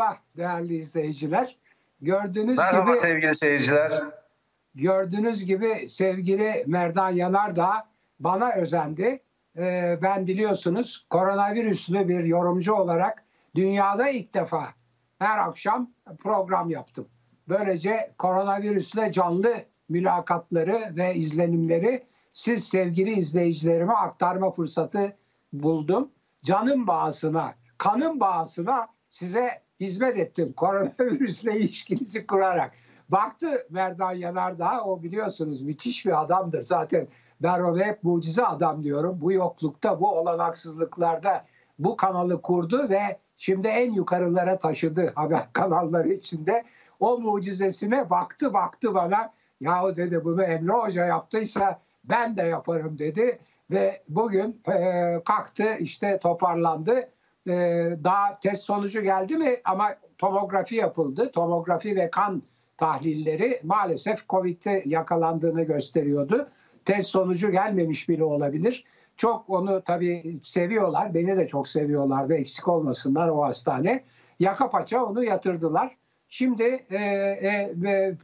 Merhaba değerli izleyiciler. Gördüğünüz Merhaba gibi sevgili seyirciler. gördüğünüz gibi sevgili Merdan Yanardağ bana özendi. Ee, ben biliyorsunuz koronavirüslü bir yorumcu olarak dünyada ilk defa her akşam program yaptım. Böylece koronavirüsle canlı mülakatları ve izlenimleri siz sevgili izleyicilerime aktarma fırsatı buldum. Canım bağısına, kanım bağısına size hizmet ettim koronavirüsle ilişkinizi kurarak. Baktı Merdan Yanardağ o biliyorsunuz müthiş bir adamdır zaten. Ben ona hep mucize adam diyorum. Bu yoklukta, bu olanaksızlıklarda bu kanalı kurdu ve şimdi en yukarılara taşıdı haber kanalları içinde. O mucizesine baktı baktı bana. Yahu dedi bunu Emre Hoca yaptıysa ben de yaparım dedi. Ve bugün e, kalktı işte toparlandı. E, daha test sonucu geldi mi ama tomografi yapıldı. Tomografi ve kan tahlilleri maalesef Covid'de yakalandığını gösteriyordu. Test sonucu gelmemiş bile olabilir. Çok onu tabii seviyorlar. Beni de çok seviyorlardı. Eksik olmasınlar o hastane. Yaka paça onu yatırdılar. Şimdi e, e, e,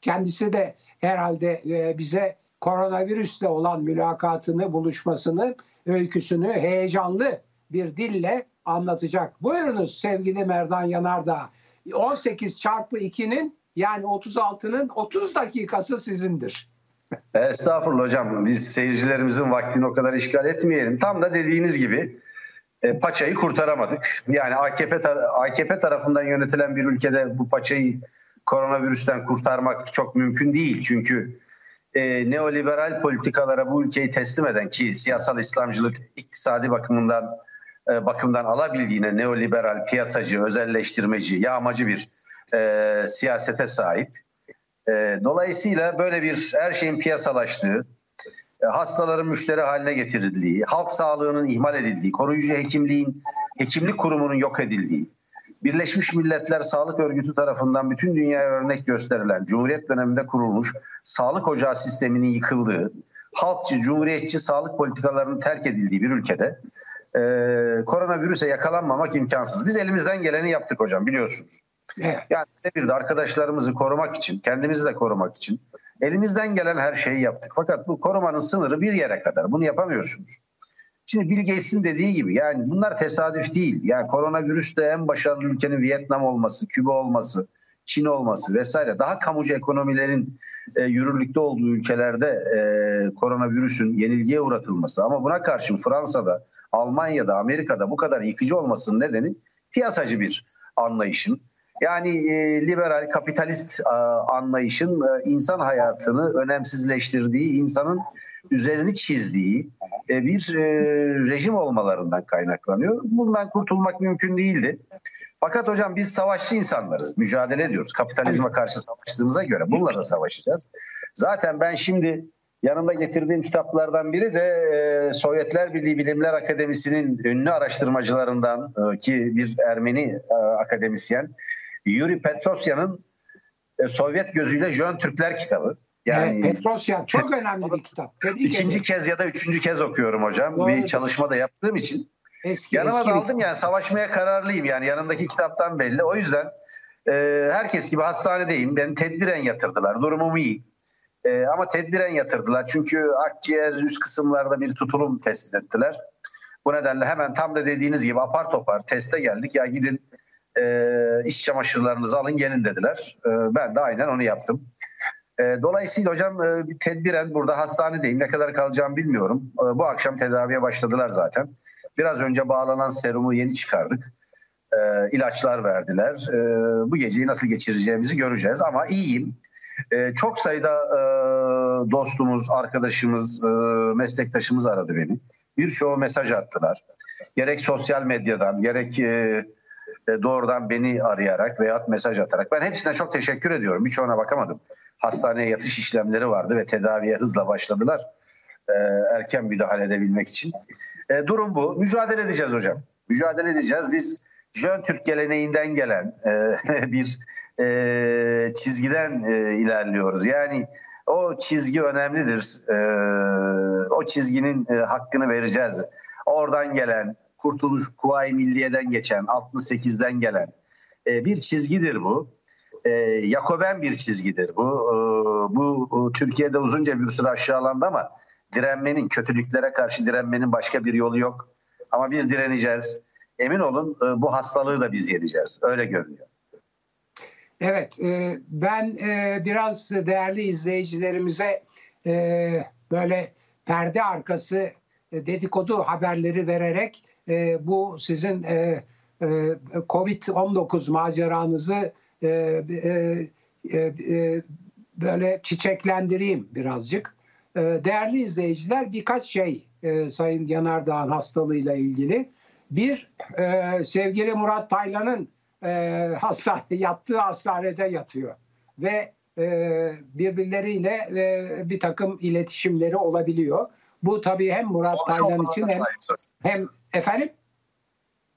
kendisi de herhalde e, bize koronavirüsle olan mülakatını, buluşmasını, öyküsünü heyecanlı bir dille anlatacak. Buyurunuz sevgili Merdan Yanardağ. 18 çarpı 2'nin yani 36'nın 30 dakikası sizindir. Estağfurullah hocam. Biz seyircilerimizin vaktini o kadar işgal etmeyelim. Tam da dediğiniz gibi e, paçayı kurtaramadık. Yani AKP tar- AKP tarafından yönetilen bir ülkede bu paçayı koronavirüsten kurtarmak çok mümkün değil. Çünkü e, neoliberal politikalara bu ülkeyi teslim eden ki siyasal İslamcılık iktisadi bakımından bakımdan alabildiğine neoliberal, piyasacı, özelleştirmeci, yağmacı bir e, siyasete sahip. E, dolayısıyla böyle bir her şeyin piyasalaştığı, e, hastaların müşteri haline getirildiği, halk sağlığının ihmal edildiği, koruyucu hekimliğin, hekimlik kurumunun yok edildiği, Birleşmiş Milletler Sağlık Örgütü tarafından bütün dünyaya örnek gösterilen Cumhuriyet döneminde kurulmuş sağlık ocağı sisteminin yıkıldığı, halkçı, cumhuriyetçi sağlık politikalarının terk edildiği bir ülkede e, koronavirüse yakalanmamak imkansız. Biz elimizden geleni yaptık hocam biliyorsunuz. Evet. Yani bir de arkadaşlarımızı korumak için, kendimizi de korumak için elimizden gelen her şeyi yaptık. Fakat bu korumanın sınırı bir yere kadar. Bunu yapamıyorsunuz. Şimdi Bill Gates'in dediği gibi yani bunlar tesadüf değil. Yani koronavirüste en başarılı ülkenin Vietnam olması, Küba olması, Çin olması vesaire. Daha kamucu ekonomilerin e, yürürlükte olduğu ülkelerde e, koronavirüsün yenilgiye uğratılması. Ama buna karşın Fransa'da, Almanya'da, Amerika'da bu kadar yıkıcı olmasının nedeni piyasacı bir anlayışın yani e, liberal kapitalist e, anlayışın e, insan hayatını önemsizleştirdiği, insanın üzerini çizdiği e, bir e, rejim olmalarından kaynaklanıyor. Bundan kurtulmak mümkün değildi. Fakat hocam biz savaşçı insanlarız, mücadele ediyoruz. Kapitalizme karşı savaştığımıza göre bununla da savaşacağız. Zaten ben şimdi yanımda getirdiğim kitaplardan biri de e, Sovyetler Birliği Bilimler Akademisi'nin ünlü araştırmacılarından e, ki bir Ermeni e, akademisyen Yuri Petrosyan'ın e, Sovyet gözüyle Jön Türkler kitabı. Yani evet, Petrosyan çok önemli bir kitap. Tebrik ikinci ederim. kez ya da üçüncü kez okuyorum hocam. Doğru. Bir çalışma da yaptığım için. Eski, Yanıma eski da aldım yani savaşmaya kararlıyım yani yanımdaki kitaptan belli. O yüzden e, herkes gibi hastanedeyim. Beni tedbiren yatırdılar. Durumum iyi. E, ama tedbiren yatırdılar. Çünkü akciğer üst kısımlarda bir tutulum tespit ettiler. Bu nedenle hemen tam da dediğiniz gibi apar topar teste geldik. Ya gidin e, iş çamaşırlarınızı alın gelin dediler. E, ben de aynen onu yaptım. E, dolayısıyla hocam e, bir tedbiren burada hastanedeyim. Ne kadar kalacağımı bilmiyorum. E, bu akşam tedaviye başladılar zaten. Biraz önce bağlanan serumu yeni çıkardık. E, ilaçlar verdiler. E, bu geceyi nasıl geçireceğimizi göreceğiz ama iyiyim. E, çok sayıda e, dostumuz, arkadaşımız, e, meslektaşımız aradı beni. Birçoğu mesaj attılar. Gerek sosyal medyadan, gerek e, doğrudan beni arayarak veya mesaj atarak. Ben hepsine çok teşekkür ediyorum. Birçoğuna bakamadım. Hastaneye yatış işlemleri vardı ve tedaviye hızla başladılar. E, erken müdahale edebilmek için. E, durum bu. Mücadele edeceğiz hocam. Mücadele edeceğiz. Biz Jön Türk geleneğinden gelen bir çizgiden ilerliyoruz. Yani o çizgi önemlidir. O çizginin hakkını vereceğiz. Oradan gelen Kurtuluş Kuvayi Milliye'den geçen, 68'den gelen e, bir çizgidir bu. E, Yakoben bir çizgidir bu. E, bu e, Türkiye'de uzunca bir süre aşağılandı ama direnmenin, kötülüklere karşı direnmenin başka bir yolu yok. Ama biz direneceğiz. Emin olun e, bu hastalığı da biz yeneceğiz. Öyle görünüyor. Evet, e, ben e, biraz değerli izleyicilerimize böyle perde arkası dedikodu haberleri vererek bu sizin Covid-19 maceranızı böyle çiçeklendireyim birazcık. Değerli izleyiciler birkaç şey Sayın Yanardağ'ın hastalığıyla ilgili. Bir, sevgili Murat Taylan'ın hastane, yattığı hastanede yatıyor ve birbirleriyle bir takım iletişimleri olabiliyor. Bu tabii hem Murat Taylan için hem, hem efendim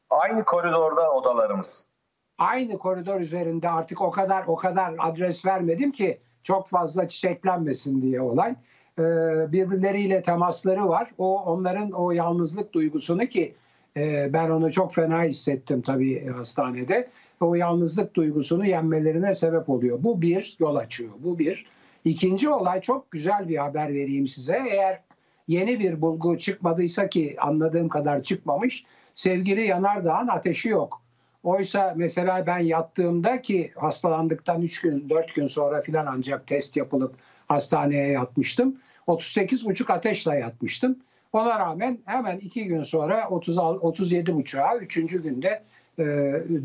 aynı koridorda odalarımız. Aynı koridor üzerinde artık o kadar o kadar adres vermedim ki çok fazla çiçeklenmesin diye olay. Ee, birbirleriyle temasları var. O onların o yalnızlık duygusunu ki e, ben onu çok fena hissettim tabii hastanede. O yalnızlık duygusunu yenmelerine sebep oluyor. Bu bir yol açıyor. Bu bir. İkinci olay çok güzel bir haber vereyim size. Eğer yeni bir bulgu çıkmadıysa ki anladığım kadar çıkmamış. Sevgili Yanardağ'ın ateşi yok. Oysa mesela ben yattığımda ki hastalandıktan 3 gün 4 gün sonra filan ancak test yapılıp hastaneye yatmıştım. 38,5 ateşle yatmıştım. Ona rağmen hemen 2 gün sonra 30, 37,5'a 3. günde e,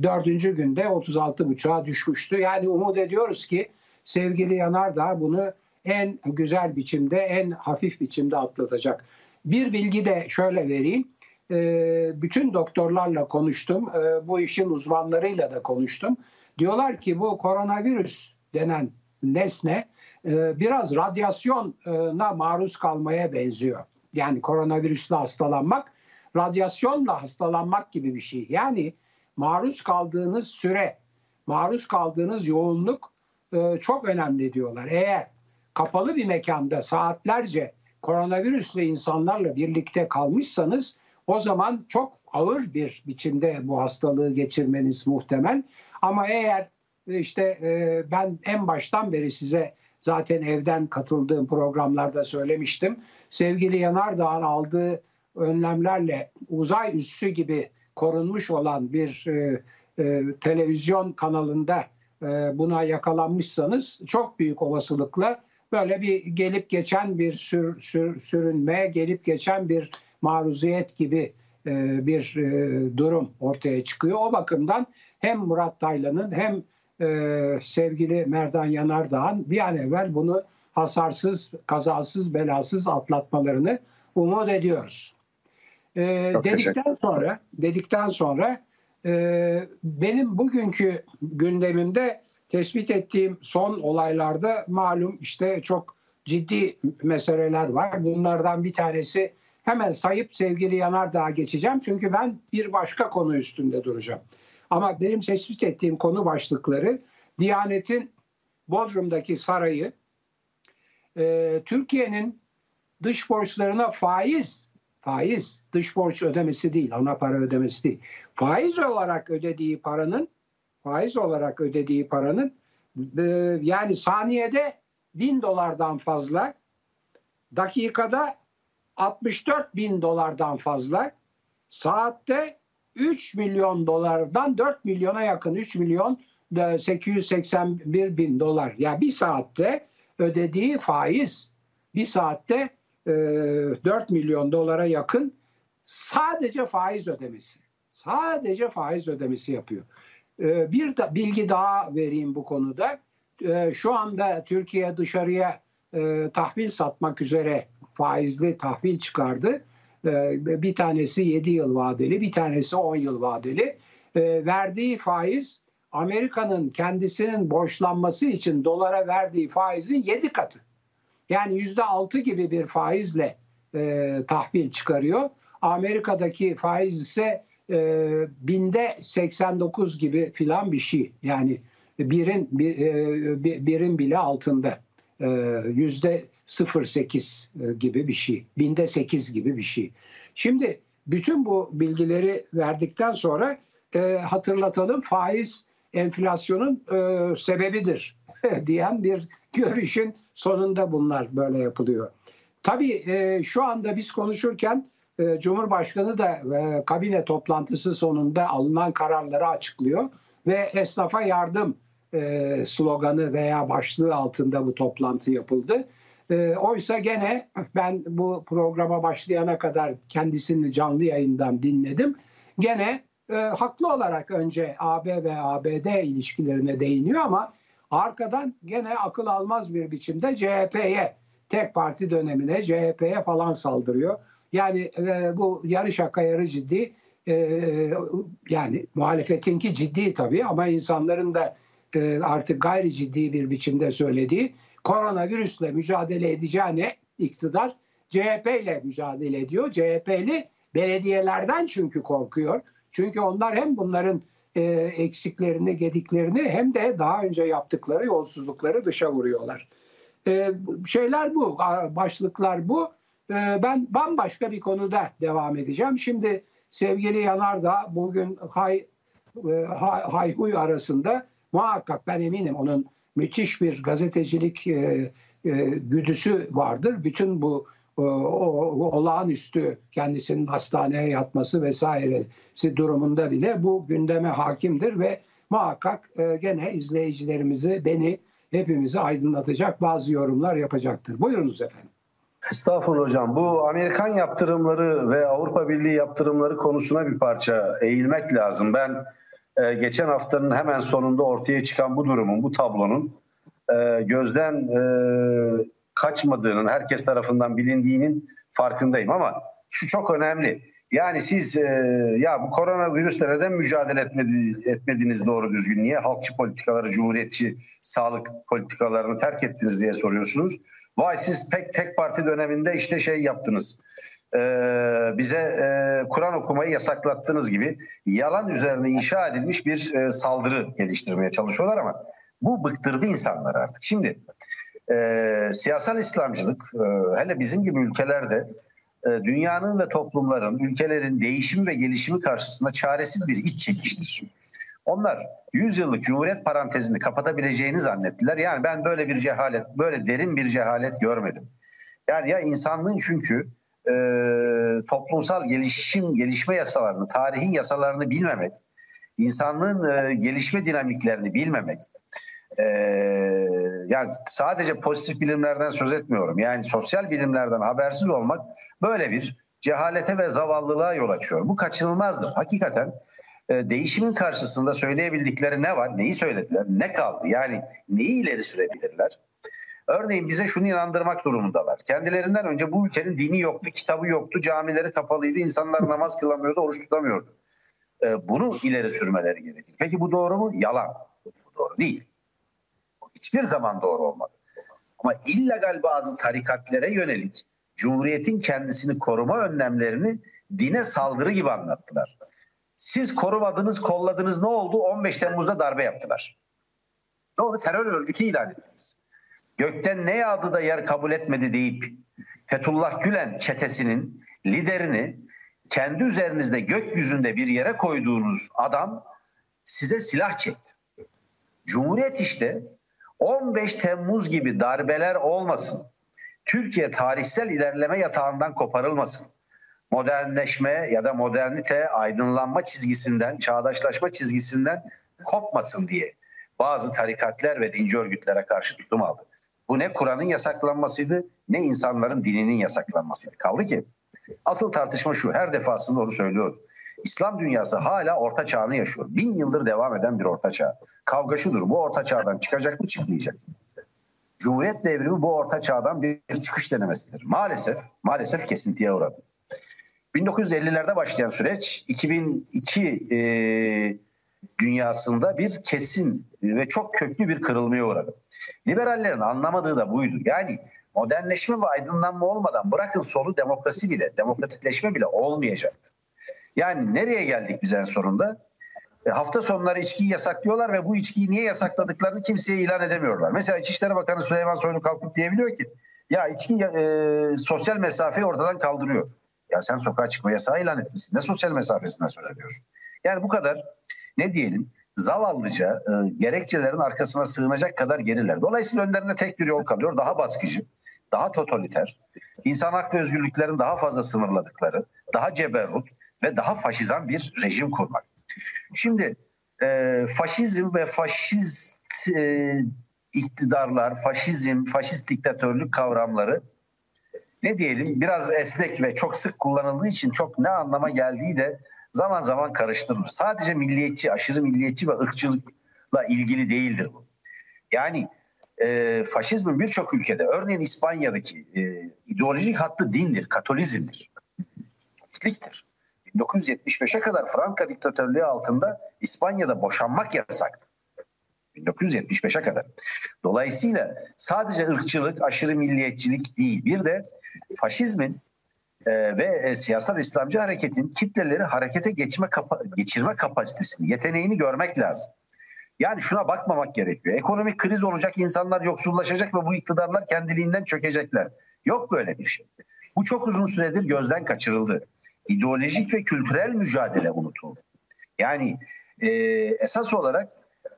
4. günde 36,5'a düşmüştü. Yani umut ediyoruz ki sevgili Yanardağ bunu en güzel biçimde, en hafif biçimde atlatacak. Bir bilgi de şöyle vereyim. Ee, bütün doktorlarla konuştum. Ee, bu işin uzmanlarıyla da konuştum. Diyorlar ki bu koronavirüs denen nesne e, biraz radyasyona maruz kalmaya benziyor. Yani koronavirüsle hastalanmak radyasyonla hastalanmak gibi bir şey. Yani maruz kaldığınız süre, maruz kaldığınız yoğunluk e, çok önemli diyorlar. Eğer kapalı bir mekanda saatlerce koronavirüsle insanlarla birlikte kalmışsanız o zaman çok ağır bir biçimde bu hastalığı geçirmeniz muhtemel. Ama eğer işte e, ben en baştan beri size zaten evden katıldığım programlarda söylemiştim. Sevgili Yanardağ'ın aldığı önlemlerle uzay üssü gibi korunmuş olan bir e, e, televizyon kanalında e, buna yakalanmışsanız çok büyük olasılıkla böyle bir gelip geçen bir sür, sür, sürünme, gelip geçen bir maruziyet gibi e, bir e, durum ortaya çıkıyor. O bakımdan hem Murat Taylan'ın hem e, sevgili Merdan Yanardağ'ın bir an evvel bunu hasarsız, kazasız, belasız atlatmalarını umut ediyoruz. E, dedikten sonra, dedikten sonra e, benim bugünkü gündemimde tespit ettiğim son olaylarda malum işte çok ciddi meseleler var. Bunlardan bir tanesi hemen sayıp sevgili Yanardağ'a geçeceğim. Çünkü ben bir başka konu üstünde duracağım. Ama benim tespit ettiğim konu başlıkları Diyanet'in Bodrum'daki sarayı e, Türkiye'nin dış borçlarına faiz faiz dış borç ödemesi değil ana para ödemesi değil faiz olarak ödediği paranın faiz olarak ödediği paranın e, yani saniyede bin dolardan fazla dakikada 64 bin dolardan fazla saatte 3 milyon dolardan 4 milyona yakın 3 milyon 881 bin dolar. Ya yani bir saatte ödediği faiz bir saatte e, 4 milyon dolara yakın sadece faiz ödemesi. Sadece faiz ödemesi yapıyor. E, bir da, bilgi daha vereyim bu konuda. E, şu anda Türkiye dışarıya e, tahvil satmak üzere faizli tahvil çıkardı. E, bir tanesi 7 yıl vadeli, bir tanesi 10 yıl vadeli. Verdiği faiz Amerika'nın kendisinin borçlanması için dolara verdiği faizin 7 katı. Yani yüzde altı gibi bir faizle e, tahvil çıkarıyor. Amerika'daki faiz ise e, binde 89 gibi filan bir şey. Yani birin bir, e, birin bile altında. E, yüzde 0.8 e, gibi bir şey. Binde 8 gibi bir şey. Şimdi bütün bu bilgileri verdikten sonra e, hatırlatalım faiz enflasyonun e, sebebidir diyen bir görüşün sonunda bunlar böyle yapılıyor. Tabii e, şu anda biz konuşurken e, Cumhurbaşkanı da e, kabine toplantısı sonunda alınan kararları açıklıyor ve esnafa yardım e, sloganı veya başlığı altında bu toplantı yapıldı. E, oysa gene ben bu programa başlayana kadar kendisini canlı yayından dinledim. Gene haklı olarak önce AB ve ABD ilişkilerine değiniyor ama arkadan gene akıl almaz bir biçimde CHP'ye tek parti dönemine CHP'ye falan saldırıyor. Yani e, bu yarı şaka yarı ciddi e, yani muhalefetinki ciddi tabii ama insanların da e, artık gayri ciddi bir biçimde söylediği koronavirüsle mücadele edeceğine iktidar CHP ile mücadele ediyor. CHP'li belediyelerden çünkü korkuyor. Çünkü onlar hem bunların e, eksiklerini, gediklerini hem de daha önce yaptıkları yolsuzlukları dışa vuruyorlar. E, şeyler bu, başlıklar bu. E, ben bambaşka bir konuda devam edeceğim. Şimdi sevgili Yanardağ bugün hay, e, hay, hayhuy arasında muhakkak ben eminim onun müthiş bir gazetecilik e, e, güdüsü vardır. Bütün bu o, o, olağanüstü kendisinin hastaneye yatması vesairesi durumunda bile bu gündeme hakimdir ve muhakkak e, gene izleyicilerimizi, beni, hepimizi aydınlatacak bazı yorumlar yapacaktır. Buyurunuz efendim. Estağfurullah hocam. Bu Amerikan yaptırımları ve Avrupa Birliği yaptırımları konusuna bir parça eğilmek lazım. Ben e, geçen haftanın hemen sonunda ortaya çıkan bu durumun, bu tablonun e, gözden e, kaçmadığının, herkes tarafından bilindiğinin farkındayım ama şu çok önemli. Yani siz e, ya bu koronavirüsle neden mücadele etmedi, etmediniz doğru düzgün? Niye halkçı politikaları, cumhuriyetçi sağlık politikalarını terk ettiniz diye soruyorsunuz. Vay siz tek tek parti döneminde işte şey yaptınız. E, bize e, Kur'an okumayı yasaklattınız gibi yalan üzerine inşa edilmiş bir e, saldırı geliştirmeye çalışıyorlar ama bu bıktırdı insanlar artık. Şimdi e, siyasal İslamcılık e, hele bizim gibi ülkelerde e, dünyanın ve toplumların, ülkelerin değişimi ve gelişimi karşısında çaresiz bir iç çekiştir. Onlar 100 yıllık cumhuriyet parantezini kapatabileceğini zannettiler. Yani ben böyle bir cehalet, böyle derin bir cehalet görmedim. Yani ya insanlığın çünkü e, toplumsal gelişim, gelişme yasalarını, tarihin yasalarını bilmemek, insanlığın e, gelişme dinamiklerini bilmemek, e, yani sadece pozitif bilimlerden söz etmiyorum. Yani sosyal bilimlerden habersiz olmak böyle bir cehalete ve zavallılığa yol açıyor. Bu kaçınılmazdır. Hakikaten değişimin karşısında söyleyebildikleri ne var, neyi söylediler, ne kaldı? Yani neyi ileri sürebilirler? Örneğin bize şunu inandırmak durumundalar. Kendilerinden önce bu ülkenin dini yoktu, kitabı yoktu, camileri kapalıydı, insanlar namaz kılamıyordu, oruç tutamıyordu. E, bunu ileri sürmeleri gerekir. Peki bu doğru mu? Yalan. Bu doğru değil hiçbir zaman doğru olmadı. Ama illegal bazı tarikatlere yönelik Cumhuriyet'in kendisini koruma önlemlerini dine saldırı gibi anlattılar. Siz korumadınız, kolladınız ne oldu? 15 Temmuz'da darbe yaptılar. Doğru terör örgütü ilan ettiniz. Gökten ne yağdı da yer kabul etmedi deyip Fethullah Gülen çetesinin liderini kendi üzerinizde gökyüzünde bir yere koyduğunuz adam size silah çekti. Cumhuriyet işte 15 Temmuz gibi darbeler olmasın. Türkiye tarihsel ilerleme yatağından koparılmasın. Modernleşme ya da modernite aydınlanma çizgisinden, çağdaşlaşma çizgisinden kopmasın diye bazı tarikatlar ve dinci örgütlere karşı tutum aldı. Bu ne Kur'an'ın yasaklanmasıydı ne insanların dininin yasaklanmasıydı. Kaldı ki asıl tartışma şu her defasında onu söylüyoruz. İslam dünyası hala orta çağını yaşıyor. Bin yıldır devam eden bir orta çağ. Kavga şudur bu orta çağdan çıkacak mı çıkmayacak mı? Cumhuriyet devrimi bu orta çağdan bir çıkış denemesidir. Maalesef, maalesef kesintiye uğradı. 1950'lerde başlayan süreç 2002 e, dünyasında bir kesin ve çok köklü bir kırılmaya uğradı. Liberallerin anlamadığı da buydu. Yani modernleşme ve aydınlanma olmadan bırakın solu demokrasi bile, demokratikleşme bile olmayacaktı. Yani nereye geldik biz en sonunda? E, hafta sonları içkiyi yasaklıyorlar ve bu içkiyi niye yasakladıklarını kimseye ilan edemiyorlar. Mesela İçişleri Bakanı Süleyman Soylu kalkıp diyebiliyor ki ya içki e, sosyal mesafeyi ortadan kaldırıyor. Ya sen sokağa çıkma yasağı ilan etmişsin. Ne sosyal mesafesinden söz ediyorsun? Yani bu kadar ne diyelim zavallıca e, gerekçelerin arkasına sığınacak kadar geriler. Dolayısıyla önlerinde tek bir yol kalıyor. Daha baskıcı, daha totaliter, insan hak ve özgürlüklerin daha fazla sınırladıkları, daha ceberrut ve daha faşizan bir rejim kurmak. Şimdi e, faşizm ve faşist e, iktidarlar, faşizm, faşist diktatörlük kavramları ne diyelim biraz esnek ve çok sık kullanıldığı için çok ne anlama geldiği de zaman zaman karıştırılır. Sadece milliyetçi, aşırı milliyetçi ve ırkçılıkla ilgili değildir bu. Yani e, faşizmin birçok ülkede, örneğin İspanya'daki e, ideolojik hattı dindir, katolizmdir, Katoliktir. 1975'e kadar Franka diktatörlüğü altında İspanya'da boşanmak yasaktı. 1975'e kadar. Dolayısıyla sadece ırkçılık, aşırı milliyetçilik değil. Bir de faşizmin e, ve e, siyasal İslamcı hareketin kitleleri harekete geçme kapa geçirme kapasitesini, yeteneğini görmek lazım. Yani şuna bakmamak gerekiyor. Ekonomik kriz olacak, insanlar yoksullaşacak ve bu iktidarlar kendiliğinden çökecekler. Yok böyle bir şey. Bu çok uzun süredir gözden kaçırıldı. İdeolojik ve kültürel mücadele unutuldu. Yani e, esas olarak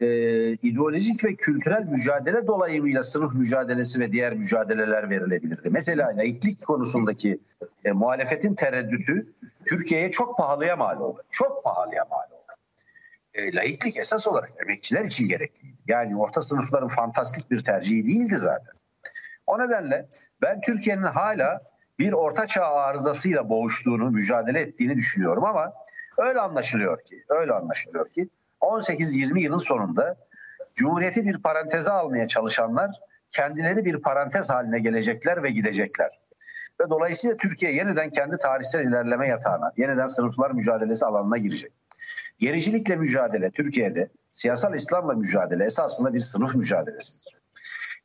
e, ideolojik ve kültürel mücadele dolayımıyla sınıf mücadelesi ve diğer mücadeleler verilebilirdi. Mesela laiklik konusundaki e, muhalefetin tereddütü Türkiye'ye çok pahalıya mal oldu. Çok pahalıya mal oldu. E, laiklik esas olarak emekçiler için gerekliydi. Yani orta sınıfların fantastik bir tercihi değildi zaten. O nedenle ben Türkiye'nin hala bir ortaçağ arızasıyla boğuştuğunu, mücadele ettiğini düşünüyorum ama öyle anlaşılıyor ki, öyle anlaşılıyor ki 18-20 yılın sonunda Cumhuriyeti bir paranteze almaya çalışanlar kendileri bir parantez haline gelecekler ve gidecekler. Ve dolayısıyla Türkiye yeniden kendi tarihsel ilerleme yatağına, yeniden sınıflar mücadelesi alanına girecek. Gericilikle mücadele Türkiye'de, siyasal İslam'la mücadele esasında bir sınıf mücadelesidir.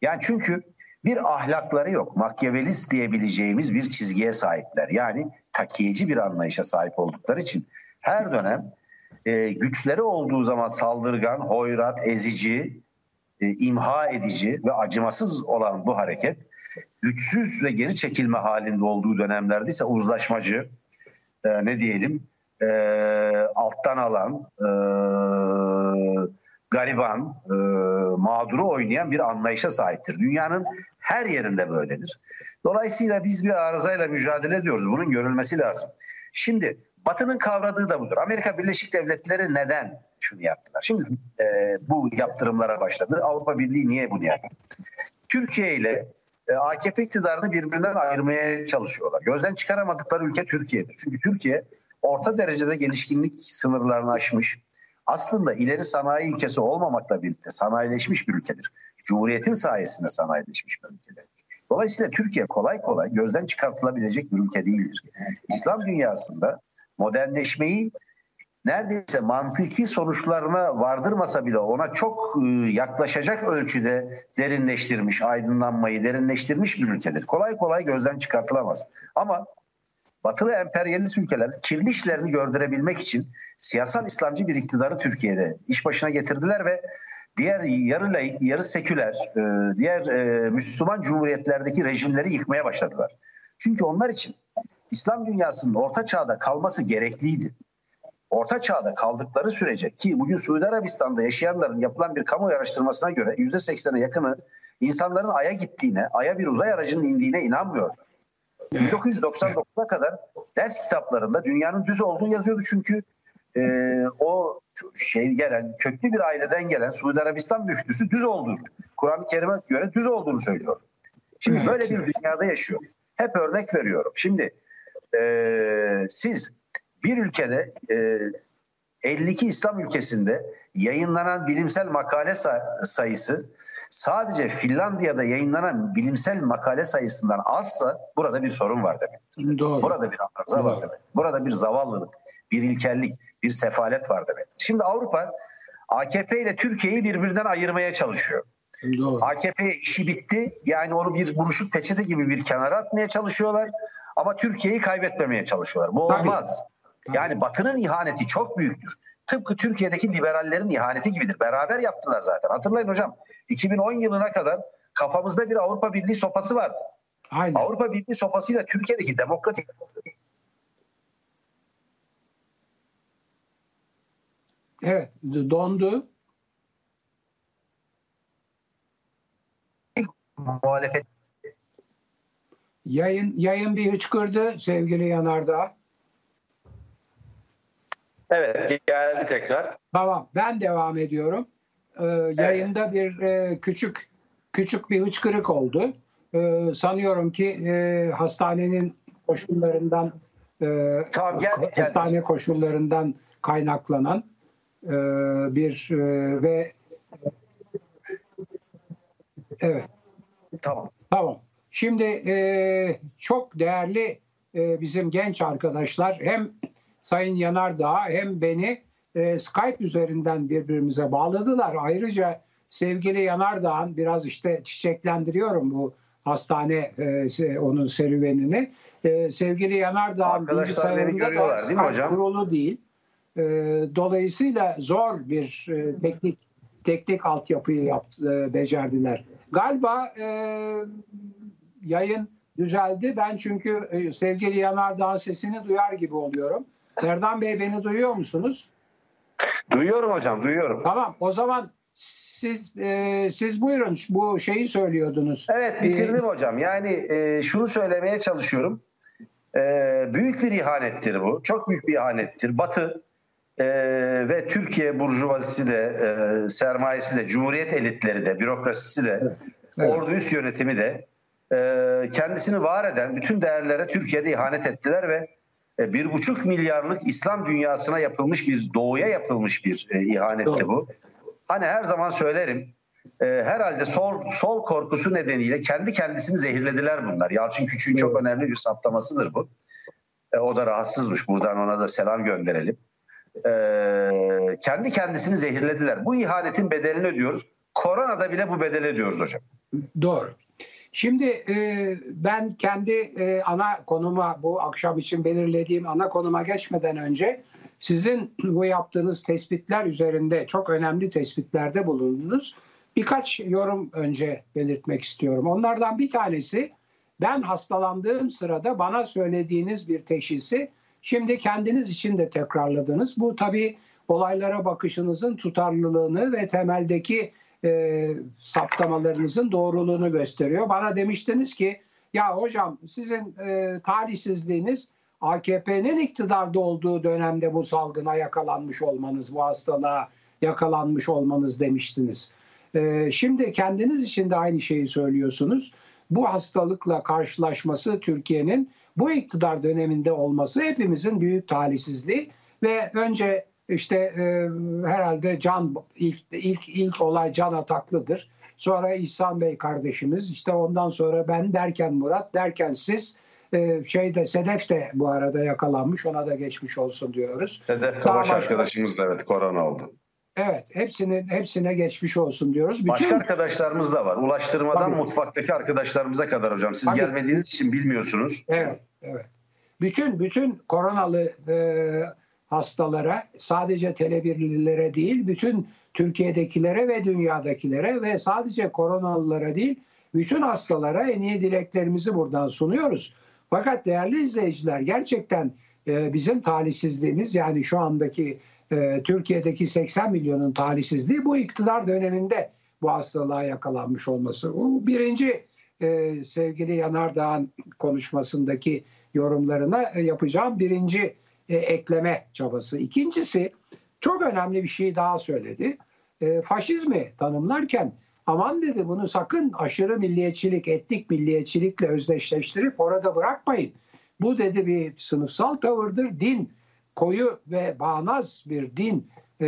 Yani çünkü bir ahlakları yok. Makyavelist diyebileceğimiz bir çizgiye sahipler. Yani takiyeci bir anlayışa sahip oldukları için her dönem e, güçleri olduğu zaman saldırgan, hoyrat, ezici, e, imha edici ve acımasız olan bu hareket güçsüz ve geri çekilme halinde olduğu dönemlerde ise uzlaşmacı, e, ne diyelim, e, alttan alan, e, gariban, e, mağduru oynayan bir anlayışa sahiptir. Dünyanın her yerinde böyledir. Dolayısıyla biz bir arızayla mücadele ediyoruz. Bunun görülmesi lazım. Şimdi Batı'nın kavradığı da budur. Amerika Birleşik Devletleri neden şunu yaptılar? Şimdi e, bu yaptırımlara başladı. Avrupa Birliği niye bunu yaptı? Türkiye ile e, AKP iktidarını birbirinden ayırmaya çalışıyorlar. Gözden çıkaramadıkları ülke Türkiye'dir. Çünkü Türkiye orta derecede gelişkinlik sınırlarını aşmış. Aslında ileri sanayi ülkesi olmamakla birlikte sanayileşmiş bir ülkedir. Cumhuriyetin sayesinde sanayileşmiş bir ülkedir. Dolayısıyla Türkiye kolay kolay gözden çıkartılabilecek bir ülke değildir. İslam dünyasında modernleşmeyi neredeyse mantıki sonuçlarına vardırmasa bile ona çok e, yaklaşacak ölçüde derinleştirmiş, aydınlanmayı derinleştirmiş bir ülkedir. Kolay kolay gözden çıkartılamaz. Ama batılı emperyalist ülkeler kirli işlerini gördürebilmek için siyasal İslamcı bir iktidarı Türkiye'de iş başına getirdiler ve diğer yarı laik, yarı seküler, e, diğer e, Müslüman cumhuriyetlerdeki rejimleri yıkmaya başladılar. Çünkü onlar için İslam dünyasının orta çağda kalması gerekliydi. Orta çağda kaldıkları sürece ki bugün Suudi Arabistan'da yaşayanların yapılan bir kamu araştırmasına göre yüzde seksene yakını insanların Ay'a gittiğine, Ay'a bir uzay aracının indiğine inanmıyorlar. 1999'a kadar ders kitaplarında dünyanın düz olduğu yazıyordu çünkü e, o şey gelen köklü bir aileden gelen Suudi Arabistan müftüsü düz olduğunu, Kur'an-ı Kerim'e göre düz olduğunu söylüyor. Şimdi böyle bir dünyada yaşıyor. Hep örnek veriyorum. Şimdi e, siz bir ülkede e, 52 İslam ülkesinde yayınlanan bilimsel makale sayısı sadece Finlandiya'da yayınlanan bilimsel makale sayısından azsa burada bir sorun var demek. Doğru. Burada bir arıza var demek. Burada bir zavallılık, bir ilkellik, bir sefalet var demek. Şimdi Avrupa AKP ile Türkiye'yi birbirinden ayırmaya çalışıyor. Doğru. AKP işi bitti. Yani onu bir buruşuk peçete gibi bir kenara atmaya çalışıyorlar. Ama Türkiye'yi kaybetmemeye çalışıyorlar. Bu olmaz. Tabii. Yani Batı'nın ihaneti çok büyüktür. Tıpkı Türkiye'deki liberallerin ihaneti gibidir. Beraber yaptılar zaten. Hatırlayın hocam. 2010 yılına kadar kafamızda bir Avrupa Birliği sopası vardı. Aynen. Avrupa Birliği sopasıyla Türkiye'deki demokratik Evet dondu. Muhalefet Yayın yayın bir hıçkırdı sevgili Yanardağ. Evet geldi tekrar. Tamam ben devam ediyorum. Ee, yayında bir e, küçük küçük bir hıçkırık oldu. Ee, sanıyorum ki e, hastanenin koşullarından e, Tamam, geldik, geldik. hastane koşullarından kaynaklanan e, bir e, ve evet Tamam. Tamam. Şimdi e, çok değerli e, bizim genç arkadaşlar hem Sayın Yanardağ hem beni e, Skype üzerinden birbirimize bağladılar. Ayrıca sevgili Yanardağ'ın biraz işte çiçeklendiriyorum bu hastane e, onun serüvenini. E, sevgili Yanardağ'ın bilgisayarında da görüyorlar değil mi Skype hocam? kurulu değil. E, dolayısıyla zor bir e, teknik teknik altyapıyı yaptı, e, becerdiler. Galiba e, yayın düzeldi. Ben çünkü e, sevgili Yanardağ'ın sesini duyar gibi oluyorum. Erdan Bey beni duyuyor musunuz? Duyuyorum hocam duyuyorum. Tamam. O zaman siz e, siz buyurun bu şeyi söylüyordunuz. Evet bitirdim hocam. Yani e, şunu söylemeye çalışıyorum. E, büyük bir ihanettir bu. Çok büyük bir ihanettir. Batı e, ve Türkiye burjuvazisi de, e, sermayesi de, cumhuriyet elitleri de, bürokrasisi de, Evet. ordu üst yönetimi de e, kendisini var eden bütün değerlere Türkiye'de ihanet ettiler ve e, bir buçuk milyarlık İslam dünyasına yapılmış bir, doğuya yapılmış bir e, ihanetti Doğru. bu. Hani her zaman söylerim, e, herhalde sol, sol korkusu nedeniyle kendi kendisini zehirlediler bunlar. Yalçın Küçük'ün çok önemli bir saptamasıdır bu. E, o da rahatsızmış. Buradan ona da selam gönderelim. E, kendi kendisini zehirlediler. Bu ihanetin bedelini ödüyoruz. Koronada bile bu bedeli ödüyoruz hocam. Doğru. Şimdi e, ben kendi e, ana konuma bu akşam için belirlediğim ana konuma geçmeden önce sizin bu yaptığınız tespitler üzerinde çok önemli tespitlerde bulundunuz. Birkaç yorum önce belirtmek istiyorum. Onlardan bir tanesi ben hastalandığım sırada bana söylediğiniz bir teşhisi şimdi kendiniz için de tekrarladınız. Bu tabii olaylara bakışınızın tutarlılığını ve temeldeki e, saptamalarınızın doğruluğunu gösteriyor. Bana demiştiniz ki ya hocam sizin e, talihsizliğiniz AKP'nin iktidarda olduğu dönemde bu salgına yakalanmış olmanız, bu hastalığa yakalanmış olmanız demiştiniz. E, şimdi kendiniz için de aynı şeyi söylüyorsunuz. Bu hastalıkla karşılaşması Türkiye'nin bu iktidar döneminde olması hepimizin büyük talihsizliği ve önce işte e, herhalde Can ilk ilk ilk olay Can Ataklı'dır. Sonra İhsan Bey kardeşimiz işte ondan sonra ben derken Murat derken siz e, şeyde Sedef de bu arada yakalanmış ona da geçmiş olsun diyoruz. Sedef Daha arkadaşımız da evet korona oldu. Evet hepsinin hepsine geçmiş olsun diyoruz. Bütün Başka arkadaşlarımız da var. Ulaştırmadan Tabii. mutfaktaki arkadaşlarımıza kadar hocam. Siz Tabii. gelmediğiniz için bilmiyorsunuz. Evet, evet. Bütün bütün koronalı e, hastalara sadece telebirlilere değil, bütün Türkiye'dekilere ve dünyadakilere ve sadece koronalılara değil, bütün hastalara en iyi dileklerimizi buradan sunuyoruz. Fakat değerli izleyiciler gerçekten bizim talihsizliğimiz yani şu andaki e, Türkiye'deki 80 milyonun talihsizliği bu iktidar döneminde bu hastalığa yakalanmış olması. Bu birinci e, sevgili Yanardağ'ın konuşmasındaki yorumlarına e, yapacağım birinci ekleme çabası. İkincisi çok önemli bir şey daha söyledi. E, faşizmi tanımlarken aman dedi bunu sakın aşırı milliyetçilik, etnik milliyetçilikle özdeşleştirip orada bırakmayın. Bu dedi bir sınıfsal tavırdır. Din koyu ve bağnaz bir din e,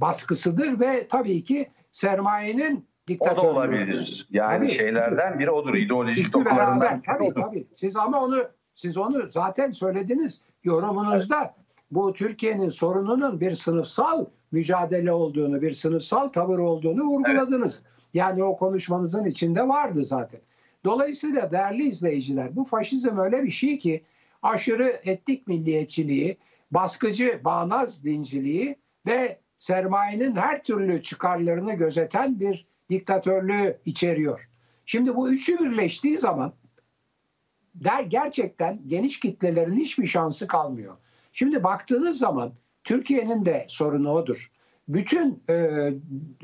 baskısıdır ve tabii ki sermayenin O da olabilir. Yani Tabii. şeylerden biri odur. İdeolojik İkisi beraber. dokularından biri Tabii odur. tabii. Siz ama onu siz onu zaten söylediniz yorumunuzda. Bu Türkiye'nin sorununun bir sınıfsal mücadele olduğunu, bir sınıfsal tavır olduğunu vurguladınız. Yani o konuşmanızın içinde vardı zaten. Dolayısıyla değerli izleyiciler bu faşizm öyle bir şey ki aşırı etnik milliyetçiliği, baskıcı bağnaz dinciliği ve sermayenin her türlü çıkarlarını gözeten bir diktatörlüğü içeriyor. Şimdi bu üçü birleştiği zaman der gerçekten geniş kitlelerin hiçbir şansı kalmıyor. Şimdi baktığınız zaman Türkiye'nin de sorunu odur. bütün e,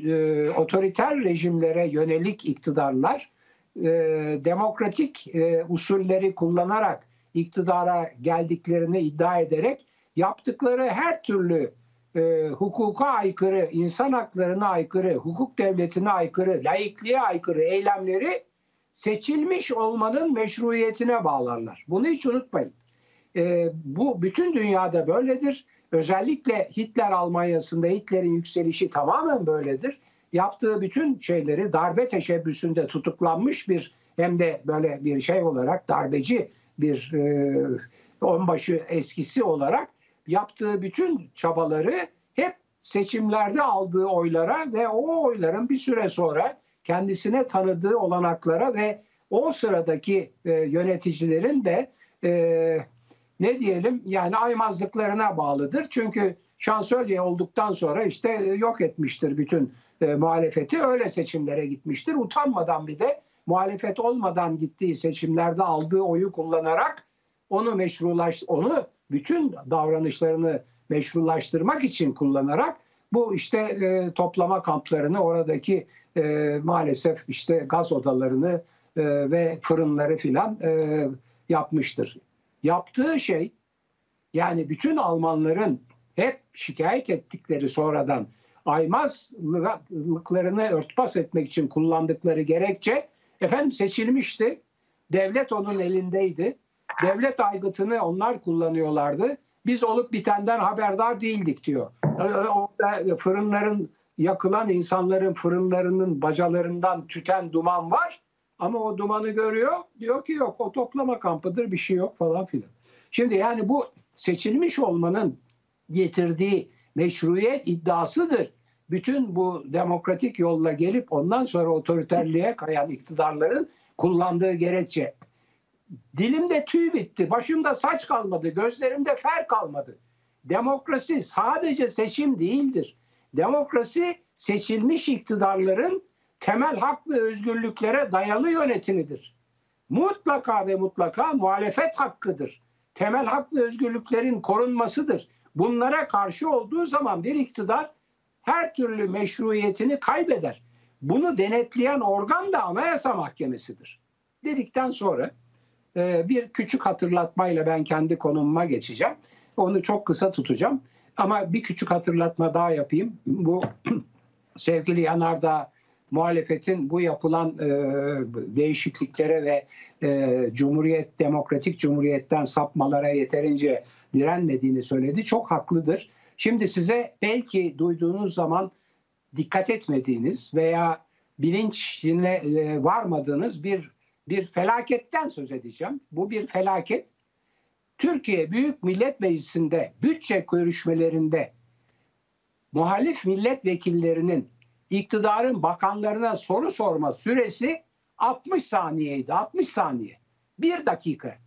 e, otoriter rejimlere yönelik iktidarlar e, demokratik e, usulleri kullanarak iktidara geldiklerini iddia ederek yaptıkları her türlü e, hukuka aykırı, insan haklarına aykırı, hukuk devletine aykırı, laikliğe aykırı eylemleri seçilmiş olmanın meşruiyetine bağlarlar. Bunu hiç unutmayın. E, bu bütün dünyada böyledir. Özellikle Hitler Almanya'sında Hitler'in yükselişi tamamen böyledir. Yaptığı bütün şeyleri darbe teşebbüsünde tutuklanmış bir hem de böyle bir şey olarak darbeci bir e, onbaşı eskisi olarak yaptığı bütün çabaları hep seçimlerde aldığı oylara ve o oyların bir süre sonra kendisine tanıdığı olanaklara ve o sıradaki e, yöneticilerin de e, ne diyelim yani aymazlıklarına bağlıdır. Çünkü şansölye olduktan sonra işte e, yok etmiştir bütün e, muhalefeti. Öyle seçimlere gitmiştir. Utanmadan bir de muhalefet olmadan gittiği seçimlerde aldığı oyu kullanarak onu meşrulaş onu bütün davranışlarını meşrulaştırmak için kullanarak bu işte e, toplama kamplarını oradaki e, maalesef işte gaz odalarını e, ve fırınları filan e, yapmıştır. Yaptığı şey yani bütün Almanların hep şikayet ettikleri sonradan aymazlıklarını örtbas etmek için kullandıkları gerekçe efendim seçilmişti. Devlet onun elindeydi. Devlet aygıtını onlar kullanıyorlardı. Biz olup bitenden haberdar değildik diyor. Orada fırınların yakılan insanların fırınlarının bacalarından tüten duman var. Ama o dumanı görüyor. Diyor ki yok o toplama kampıdır bir şey yok falan filan. Şimdi yani bu seçilmiş olmanın getirdiği meşruiyet iddiasıdır. Bütün bu demokratik yolla gelip ondan sonra otoriterliğe kayan iktidarların kullandığı gerekçe. Dilimde tüy bitti, başımda saç kalmadı, gözlerimde fer kalmadı. Demokrasi sadece seçim değildir. Demokrasi seçilmiş iktidarların temel hak ve özgürlüklere dayalı yönetimidir. Mutlaka ve mutlaka muhalefet hakkıdır. Temel hak ve özgürlüklerin korunmasıdır. Bunlara karşı olduğu zaman bir iktidar her türlü meşruiyetini kaybeder. Bunu denetleyen organ da Anayasa Mahkemesi'dir. Dedikten sonra e, bir küçük hatırlatmayla ben kendi konumuma geçeceğim. Onu çok kısa tutacağım. Ama bir küçük hatırlatma daha yapayım. Bu sevgili Yanardağ muhalefetin bu yapılan e, değişikliklere ve e, Cumhuriyet, Demokratik Cumhuriyet'ten sapmalara yeterince direnmediğini söyledi. Çok haklıdır. Şimdi size belki duyduğunuz zaman dikkat etmediğiniz veya bilinçine e, varmadığınız bir bir felaketten söz edeceğim. Bu bir felaket. Türkiye Büyük Millet Meclisi'nde bütçe görüşmelerinde muhalif milletvekillerinin iktidarın bakanlarına soru sorma süresi 60 saniyeydi. 60 saniye. Bir dakika.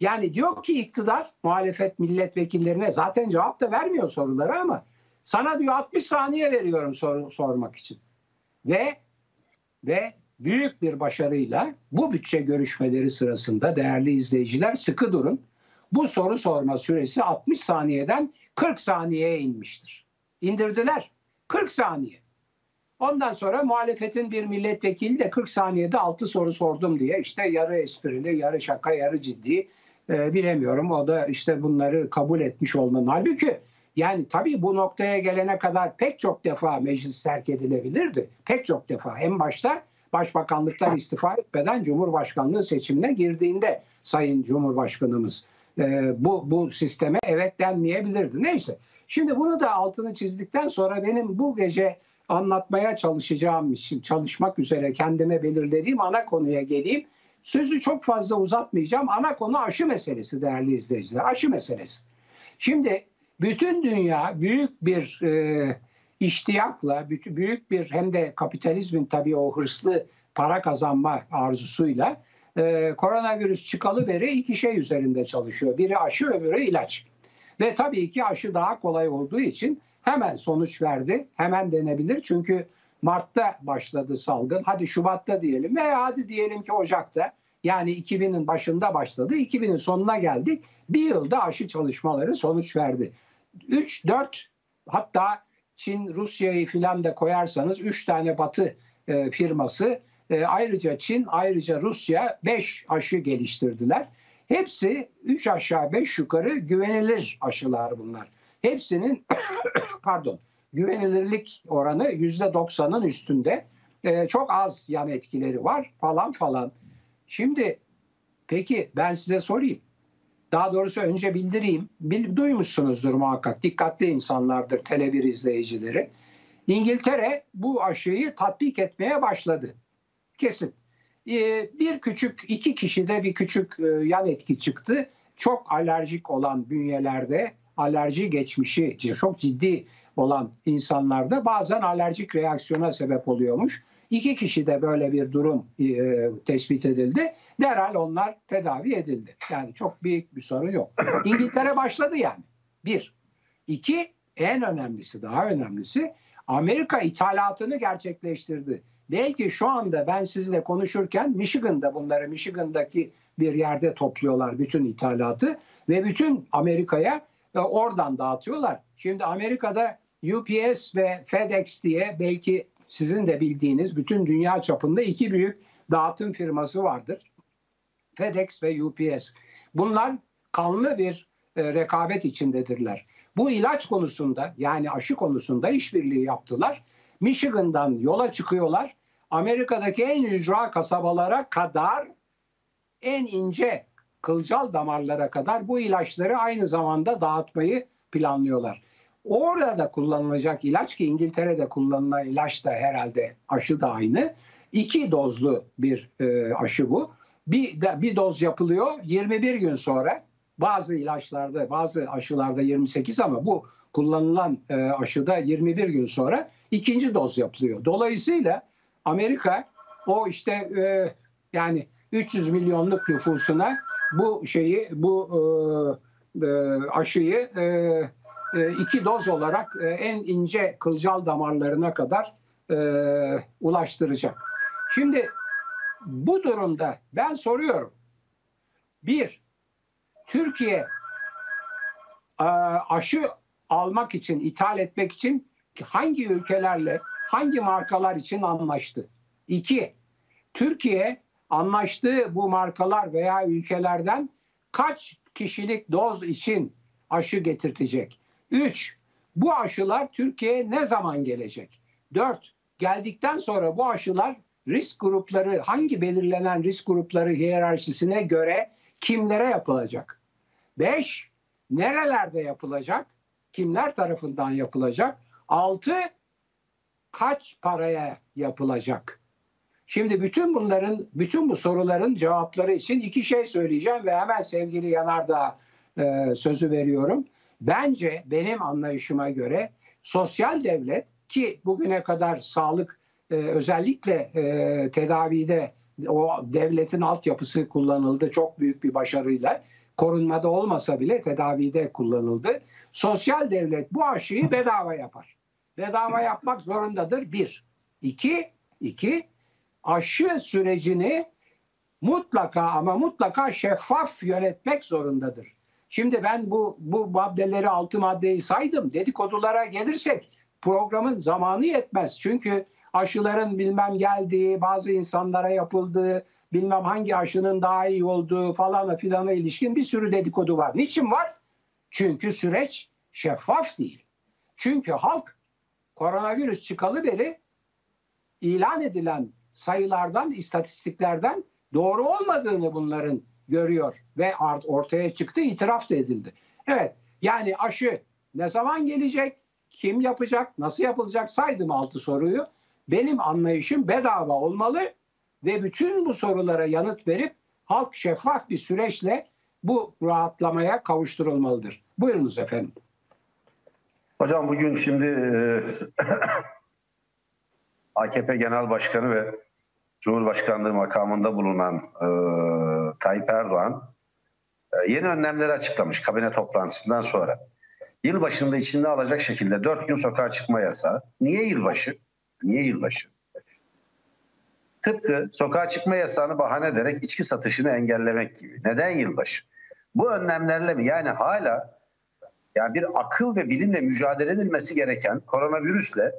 Yani diyor ki iktidar muhalefet milletvekillerine zaten cevap da vermiyor sorulara ama sana diyor 60 saniye veriyorum sor, sormak için. Ve ve büyük bir başarıyla bu bütçe görüşmeleri sırasında değerli izleyiciler sıkı durun. Bu soru sorma süresi 60 saniyeden 40 saniyeye inmiştir. İndirdiler. 40 saniye. Ondan sonra muhalefetin bir milletvekili de 40 saniyede 6 soru sordum diye işte yarı esprili, yarı şaka, yarı ciddi e, bilemiyorum. O da işte bunları kabul etmiş olmanın. Halbuki yani tabii bu noktaya gelene kadar pek çok defa meclis terk edilebilirdi. Pek çok defa. En başta başbakanlıktan istifa etmeden Cumhurbaşkanlığı seçimine girdiğinde Sayın Cumhurbaşkanımız e, bu, bu sisteme evet denmeyebilirdi. Neyse. Şimdi bunu da altını çizdikten sonra benim bu gece anlatmaya çalışacağım için çalışmak üzere kendime belirlediğim ana konuya geleyim. Sözü çok fazla uzatmayacağım. Ana konu aşı meselesi değerli izleyiciler. Aşı meselesi. Şimdi bütün dünya büyük bir e, iştiyakla, büyük bir hem de kapitalizmin tabii o hırslı para kazanma arzusuyla e, koronavirüs çıkalı beri iki şey üzerinde çalışıyor. Biri aşı öbürü ilaç. Ve tabii ki aşı daha kolay olduğu için hemen sonuç verdi. Hemen denebilir çünkü Mart'ta başladı salgın. Hadi Şubat'ta diyelim veya hadi diyelim ki Ocak'ta. Yani 2000'in başında başladı. 2000'in sonuna geldik. Bir yılda aşı çalışmaları sonuç verdi. 3, 4 hatta Çin, Rusya'yı filan da koyarsanız 3 tane batı e, firması e, ayrıca Çin, ayrıca Rusya 5 aşı geliştirdiler. Hepsi 3 aşağı 5 yukarı güvenilir aşılar bunlar. Hepsinin pardon güvenilirlik oranı %90'ın üstünde. E, çok az yan etkileri var falan falan. Şimdi peki ben size sorayım. Daha doğrusu önce bildireyim. Bil, duymuşsunuzdur muhakkak. Dikkatli insanlardır Tele1 izleyicileri. İngiltere bu aşıyı tatbik etmeye başladı. Kesin. Ee, bir küçük, iki kişide bir küçük e, yan etki çıktı. Çok alerjik olan bünyelerde alerji geçmişi çok ciddi olan insanlarda bazen alerjik reaksiyona sebep oluyormuş. İki kişide böyle bir durum e, tespit edildi. Derhal onlar tedavi edildi. Yani çok büyük bir sorun yok. İngiltere başladı yani. Bir. İki, en önemlisi, daha önemlisi Amerika ithalatını gerçekleştirdi. Belki şu anda ben sizinle konuşurken Michigan'da bunları Michigan'daki bir yerde topluyorlar bütün ithalatı ve bütün Amerika'ya e, oradan dağıtıyorlar. Şimdi Amerika'da UPS ve FedEx diye belki sizin de bildiğiniz bütün dünya çapında iki büyük dağıtım firması vardır. FedEx ve UPS. Bunlar kanlı bir e, rekabet içindedirler. Bu ilaç konusunda yani aşı konusunda işbirliği yaptılar. Michigan'dan yola çıkıyorlar. Amerika'daki en ücra kasabalara kadar en ince kılcal damarlara kadar bu ilaçları aynı zamanda dağıtmayı planlıyorlar. Orada da kullanılacak ilaç ki İngiltere'de kullanılan ilaç da herhalde aşı da aynı. İki dozlu bir e, aşı bu. Bir, de, bir doz yapılıyor 21 gün sonra bazı ilaçlarda bazı aşılarda 28 ama bu kullanılan e, aşıda 21 gün sonra ikinci doz yapılıyor. Dolayısıyla Amerika o işte e, yani 300 milyonluk nüfusuna bu şeyi bu e, e, aşıyı e, iki doz olarak e, en ince kılcal damarlarına kadar e, ulaştıracak. Şimdi bu durumda ben soruyorum. Bir, Türkiye aşı almak için, ithal etmek için hangi ülkelerle, hangi markalar için anlaştı? İki, Türkiye anlaştığı bu markalar veya ülkelerden kaç kişilik doz için aşı getirtecek? Üç, bu aşılar Türkiye'ye ne zaman gelecek? Dört, geldikten sonra bu aşılar risk grupları, hangi belirlenen risk grupları hiyerarşisine göre kimlere yapılacak? Beş, nerelerde yapılacak? Kimler tarafından yapılacak? Altı, kaç paraya yapılacak? Şimdi bütün bunların, bütün bu soruların cevapları için iki şey söyleyeceğim ve hemen sevgili Yanardağ e, sözü veriyorum. Bence benim anlayışıma göre sosyal devlet ki bugüne kadar sağlık e, özellikle e, tedavide o devletin altyapısı kullanıldı çok büyük bir başarıyla. Korunmada olmasa bile tedavide kullanıldı. Sosyal devlet bu aşıyı bedava yapar. Bedava yapmak zorundadır bir. İki, iki aşı sürecini mutlaka ama mutlaka şeffaf yönetmek zorundadır. Şimdi ben bu bu maddeleri altı maddeyi saydım. Dedikodulara gelirsek programın zamanı yetmez. Çünkü aşıların bilmem geldiği, bazı insanlara yapıldığı, bilmem hangi aşının daha iyi olduğu falan filana ilişkin bir sürü dedikodu var. Niçin var? Çünkü süreç şeffaf değil. Çünkü halk koronavirüs çıkalı beri ilan edilen sayılardan, istatistiklerden doğru olmadığını bunların görüyor ve art ortaya çıktı, itiraf da edildi. Evet, yani aşı ne zaman gelecek, kim yapacak, nasıl yapılacak saydım altı soruyu. Benim anlayışım bedava olmalı ve bütün bu sorulara yanıt verip halk şeffaf bir süreçle bu rahatlamaya kavuşturulmalıdır. Buyurunuz efendim. Hocam bugün şimdi e, AKP Genel Başkanı ve Cumhurbaşkanlığı makamında bulunan e, Tayyip Erdoğan e, yeni önlemleri açıklamış kabine toplantısından sonra. Yılbaşında içinde alacak şekilde dört gün sokağa çıkma yasağı. Niye yılbaşı? Niye yılbaşı? Tıpkı sokağa çıkma yasağını bahane ederek içki satışını engellemek gibi. Neden yılbaşı? Bu önlemlerle mi? Yani hala yani bir akıl ve bilimle mücadele edilmesi gereken koronavirüsle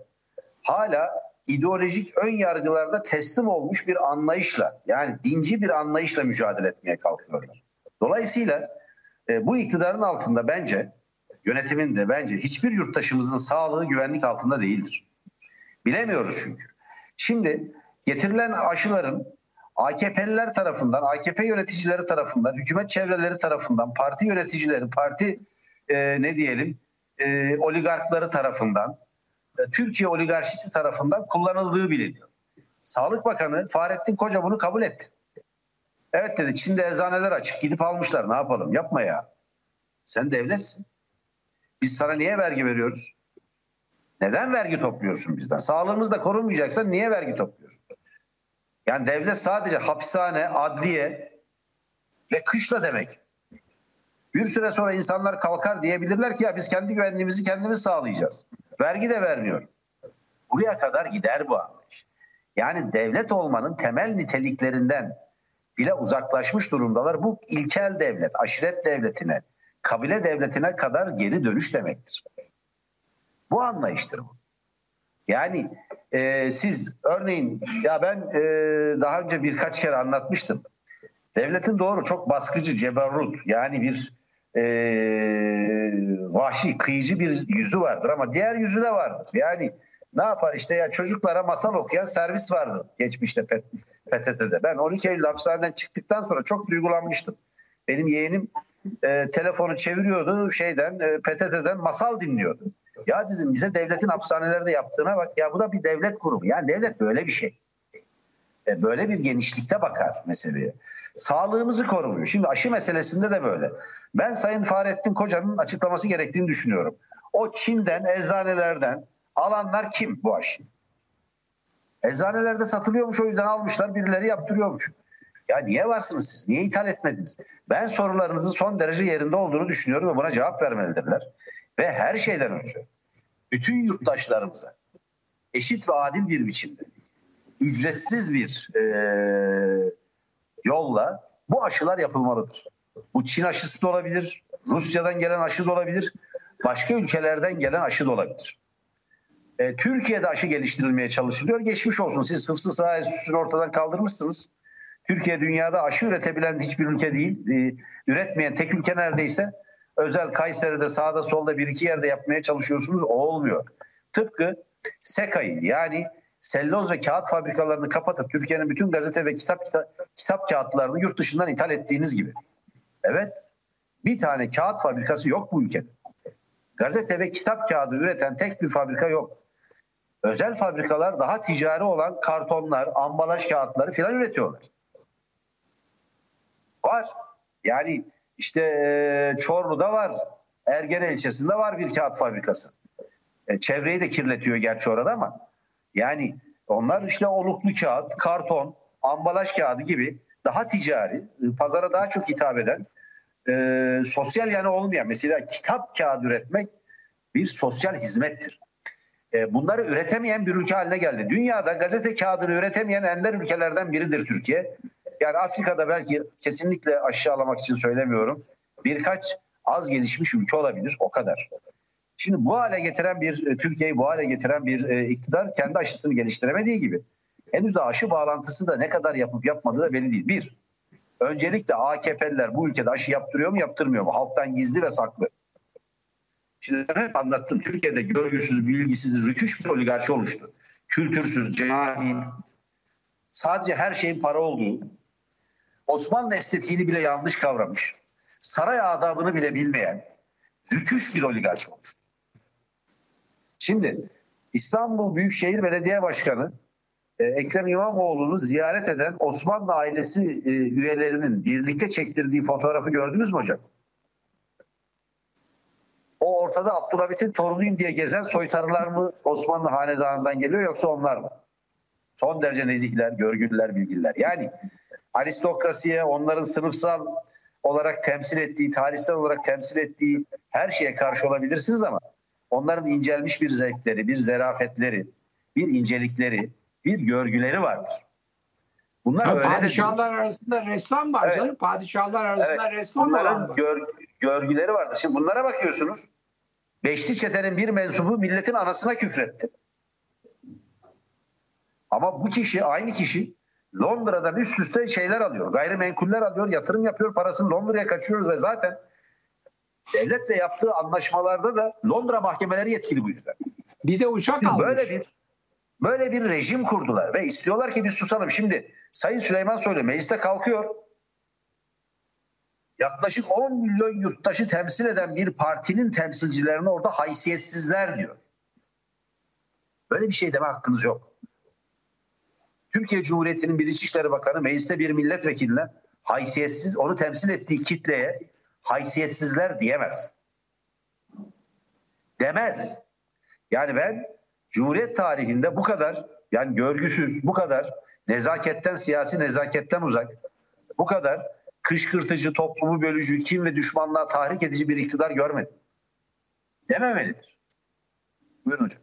hala ideolojik ön yargılarda teslim olmuş bir anlayışla yani dinci bir anlayışla mücadele etmeye kalkıyorlar. Dolayısıyla e, bu iktidarın altında bence yönetimin de bence hiçbir yurttaşımızın sağlığı güvenlik altında değildir. Bilemiyoruz çünkü. Şimdi getirilen aşıların AKP'liler tarafından, AKP yöneticileri tarafından, hükümet çevreleri tarafından, parti yöneticileri, parti e, ne diyelim e, oligarkları tarafından, Türkiye oligarşisi tarafından kullanıldığı biliniyor. Sağlık Bakanı Fahrettin Koca bunu kabul etti. Evet dedi Çin'de eczaneler açık gidip almışlar ne yapalım yapma ya. Sen devletsin. Biz sana niye vergi veriyoruz? Neden vergi topluyorsun bizden? Sağlığımız da korunmayacaksa niye vergi topluyorsun? Yani devlet sadece hapishane, adliye ve kışla demek. Bir süre sonra insanlar kalkar diyebilirler ki ya biz kendi güvenliğimizi kendimiz sağlayacağız. Vergi de vermiyor. Buraya kadar gider bu anlayış. Yani devlet olmanın temel niteliklerinden bile uzaklaşmış durumdalar. Bu ilkel devlet, aşiret devletine, kabile devletine kadar geri dönüş demektir. Bu anlayıştır bu. Yani e, siz örneğin ya ben e, daha önce birkaç kere anlatmıştım. Devletin doğru çok baskıcı, ceberrut yani bir e, vahşi, kıyıcı bir yüzü vardır ama diğer yüzü de vardır. Yani ne yapar işte ya çocuklara masal okuyan servis vardı geçmişte PTT'de. Ben 12 Eylül hapishaneden çıktıktan sonra çok duygulanmıştım. Benim yeğenim e, telefonu çeviriyordu şeyden e, PTT'den masal dinliyordu. Ya dedim bize devletin hapishanelerde yaptığına bak ya bu da bir devlet kurumu. Yani devlet böyle bir şey. E, böyle bir genişlikte bakar meseleye. Sağlığımızı korumuyor. Şimdi aşı meselesinde de böyle. Ben Sayın Fahrettin Koca'nın açıklaması gerektiğini düşünüyorum. O Çin'den, eczanelerden alanlar kim bu aşı? Eczanelerde satılıyormuş o yüzden almışlar birileri yaptırıyormuş. Ya niye varsınız siz? Niye ithal etmediniz? Ben sorularınızın son derece yerinde olduğunu düşünüyorum ve buna cevap vermelidirler. Ve her şeyden önce bütün yurttaşlarımıza eşit ve adil bir biçimde ücretsiz bir e, yolla bu aşılar yapılmalıdır. Bu Çin aşısı da olabilir, Rusya'dan gelen aşı da olabilir, başka ülkelerden gelen aşı da olabilir. E, Türkiye'de aşı geliştirilmeye çalışılıyor. Geçmiş olsun siz sıfsız saha enstitüsünü ortadan kaldırmışsınız. Türkiye dünyada aşı üretebilen hiçbir ülke değil. E, üretmeyen tek ülke neredeyse. Özel Kayseri'de sağda solda bir iki yerde yapmaya çalışıyorsunuz. O olmuyor. Tıpkı SEKA'yı yani selloz ve kağıt fabrikalarını kapatıp Türkiye'nin bütün gazete ve kitap, kitap kitap kağıtlarını yurt dışından ithal ettiğiniz gibi. Evet. Bir tane kağıt fabrikası yok bu ülkede. Gazete ve kitap kağıdı üreten tek bir fabrika yok. Özel fabrikalar daha ticari olan kartonlar, ambalaj kağıtları filan üretiyorlar. Var. Yani işte Çorlu'da var. Ergene ilçesinde var bir kağıt fabrikası. E, çevreyi de kirletiyor gerçi orada ama yani onlar işte oluklu kağıt, karton, ambalaj kağıdı gibi daha ticari, e, pazara daha çok hitap eden, e, sosyal yani olmayan mesela kitap kağıdı üretmek bir sosyal hizmettir. E, bunları üretemeyen bir ülke haline geldi. Dünyada gazete kağıdını üretemeyen ender ülkelerden biridir Türkiye. Yani Afrika'da belki kesinlikle aşağılamak için söylemiyorum. Birkaç az gelişmiş ülke olabilir o kadar. Şimdi bu hale getiren bir e, Türkiye'yi bu hale getiren bir e, iktidar kendi aşısını geliştiremediği gibi henüz de aşı bağlantısı da ne kadar yapıp yapmadığı da belli değil. Bir, öncelikle AKP'liler bu ülkede aşı yaptırıyor mu yaptırmıyor mu? Halktan gizli ve saklı. Şimdi ben hep anlattım. Türkiye'de görgüsüz, bilgisiz, rüküş bir oligarşi oluştu. Kültürsüz, cahil, sadece her şeyin para olduğu, Osmanlı estetiğini bile yanlış kavramış, saray adabını bile bilmeyen, rüküş bir oligarşi oluştu. Şimdi İstanbul Büyükşehir Belediye Başkanı e, Ekrem İmamoğlu'nu ziyaret eden Osmanlı ailesi e, üyelerinin birlikte çektirdiği fotoğrafı gördünüz mü hocam? O ortada Abdülhamit'in torunuyum diye gezen soytarılar mı Osmanlı hanedanından geliyor yoksa onlar mı? Son derece nezihler, görgüller, bilgiler. Yani aristokrasiye, onların sınıfsal olarak temsil ettiği, tarihsel olarak temsil ettiği her şeye karşı olabilirsiniz ama onların incelmiş bir zevkleri, bir zerafetleri, bir incelikleri, bir görgüleri vardır. Bunlar ya öyle padişahlar de arasında ressam var evet. canım. Padişahlar arasında evet. ressam Bunların var. Gör, görgüleri vardır. Şimdi bunlara bakıyorsunuz. Beşli çetenin bir mensubu milletin anasına küfretti. Ama bu kişi aynı kişi Londra'dan üst üste şeyler alıyor. Gayrimenkuller alıyor, yatırım yapıyor, parasını Londra'ya kaçıyoruz ve zaten devletle yaptığı anlaşmalarda da Londra mahkemeleri yetkili bu yüzden. Bir de uçak Şimdi almış. böyle bir böyle bir rejim kurdular ve istiyorlar ki biz susalım. Şimdi Sayın Süleyman Soylu mecliste kalkıyor. Yaklaşık 10 milyon yurttaşı temsil eden bir partinin temsilcilerini orada haysiyetsizler diyor. Böyle bir şey deme hakkınız yok. Türkiye Cumhuriyeti'nin bir İçişleri Bakanı mecliste bir milletvekiline haysiyetsiz, onu temsil ettiği kitleye haysiyetsizler diyemez. Demez. Yani ben Cumhuriyet tarihinde bu kadar yani görgüsüz, bu kadar nezaketten, siyasi nezaketten uzak, bu kadar kışkırtıcı, toplumu bölücü, kim ve düşmanlığa tahrik edici bir iktidar görmedim. Dememelidir. Buyurun hocam.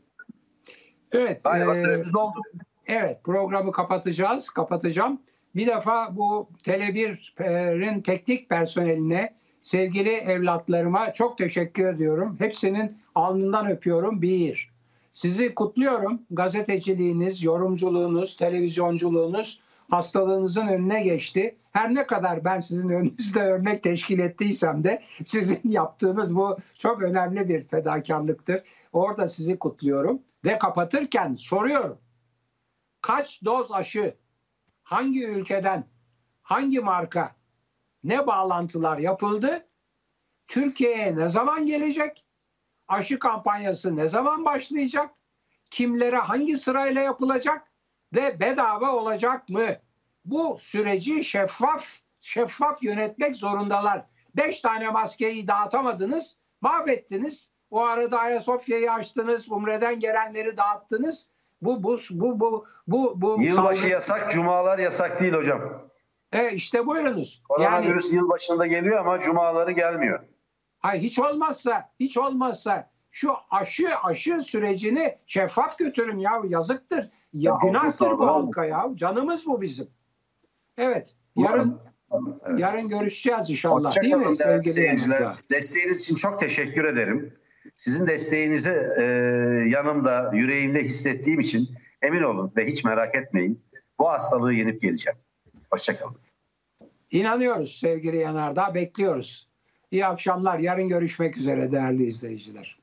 Evet. Galiba e, doldu. Evet programı kapatacağız. Kapatacağım. Bir defa bu Tele1'in teknik personeline sevgili evlatlarıma çok teşekkür ediyorum. Hepsinin alnından öpüyorum. Bir. Sizi kutluyorum. Gazeteciliğiniz, yorumculuğunuz, televizyonculuğunuz hastalığınızın önüne geçti. Her ne kadar ben sizin önünüzde örnek teşkil ettiysem de sizin yaptığınız bu çok önemli bir fedakarlıktır. Orada sizi kutluyorum ve kapatırken soruyorum kaç doz aşı, hangi ülkeden, hangi marka, ne bağlantılar yapıldı, Türkiye'ye ne zaman gelecek, aşı kampanyası ne zaman başlayacak, kimlere hangi sırayla yapılacak ve bedava olacak mı? Bu süreci şeffaf, şeffaf yönetmek zorundalar. Beş tane maskeyi dağıtamadınız, mahvettiniz. O arada Ayasofya'yı açtınız, Umre'den gelenleri dağıttınız. Bu bu bu bu bu bu Yılbaşı saldırı- yasak, cumalar yasak değil hocam. E işte buyurunuz. Yani Koronavirüs yılbaşında geliyor ama cumaları gelmiyor. hayır, hiç olmazsa hiç olmazsa şu aşı aşı sürecini şeffaf götürün ya yazıktır. Ya, Ya, günahtır bu halka ya. Canımız bu bizim. Evet. Yarın Evet. yarın görüşeceğiz inşallah değil mi sevgili? Desteğiniz için çok teşekkür ederim. Sizin desteğinizi e, yanımda, yüreğimde hissettiğim için emin olun ve hiç merak etmeyin. Bu hastalığı yenip geleceğim. Hoşçakalın. İnanıyoruz sevgili Yanardağ bekliyoruz. İyi akşamlar. Yarın görüşmek üzere değerli izleyiciler.